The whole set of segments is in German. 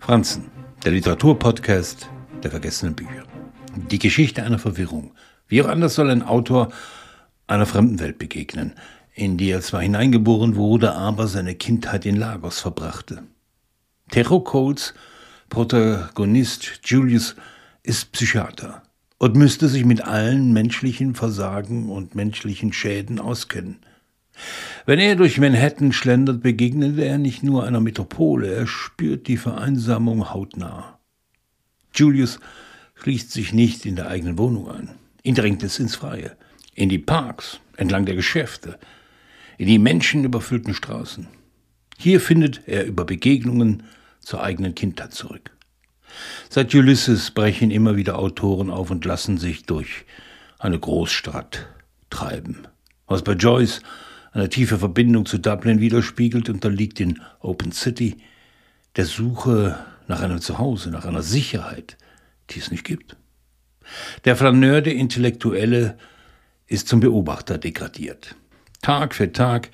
Franzen, der Literaturpodcast der vergessenen Bücher. Die Geschichte einer Verwirrung. Wie auch anders soll ein Autor einer fremden Welt begegnen, in die er zwar hineingeboren wurde, aber seine Kindheit in Lagos verbrachte. Terro Coles Protagonist Julius ist Psychiater und müsste sich mit allen menschlichen Versagen und menschlichen Schäden auskennen. Wenn er durch Manhattan schlendert, begegnet er nicht nur einer Metropole, er spürt die Vereinsamung hautnah. Julius schließt sich nicht in der eigenen Wohnung ein. Ihn drängt es ins Freie, in die Parks, entlang der Geschäfte, in die menschenüberfüllten Straßen. Hier findet er über Begegnungen zur eigenen Kindheit zurück. Seit Ulysses brechen immer wieder Autoren auf und lassen sich durch eine Großstadt treiben. Was bei Joyce eine tiefe Verbindung zu Dublin widerspiegelt, unterliegt in Open City der Suche nach einem Zuhause, nach einer Sicherheit, die es nicht gibt. Der Flaneur, der Intellektuelle, ist zum Beobachter degradiert. Tag für Tag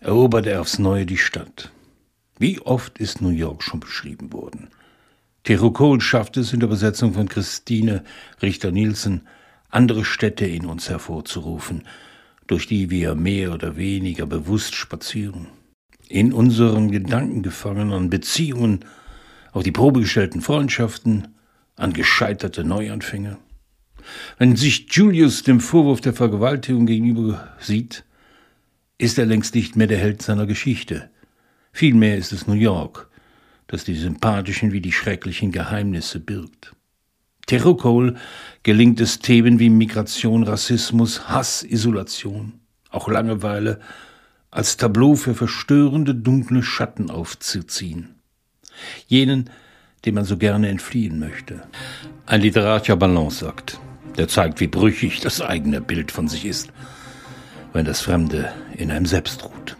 erobert er aufs Neue die Stadt. Wie oft ist New York schon beschrieben worden? Theo Cole schafft es in der Übersetzung von Christine Richter-Nielsen, andere Städte in uns hervorzurufen, durch die wir mehr oder weniger bewusst spazieren. In unseren Gedanken gefangen an Beziehungen, auf die Probe gestellten Freundschaften, an gescheiterte Neuanfänge. Wenn sich Julius dem Vorwurf der Vergewaltigung gegenüber sieht, ist er längst nicht mehr der Held seiner Geschichte. Vielmehr ist es New York, das die sympathischen wie die schrecklichen Geheimnisse birgt. Terror Cole gelingt es Themen wie Migration, Rassismus, Hass, Isolation, auch Langeweile als Tableau für verstörende dunkle Schatten aufzuziehen. Jenen, dem man so gerne entfliehen möchte. Ein literarischer Balanceakt, der zeigt, wie brüchig das eigene Bild von sich ist, wenn das Fremde in einem selbst ruht.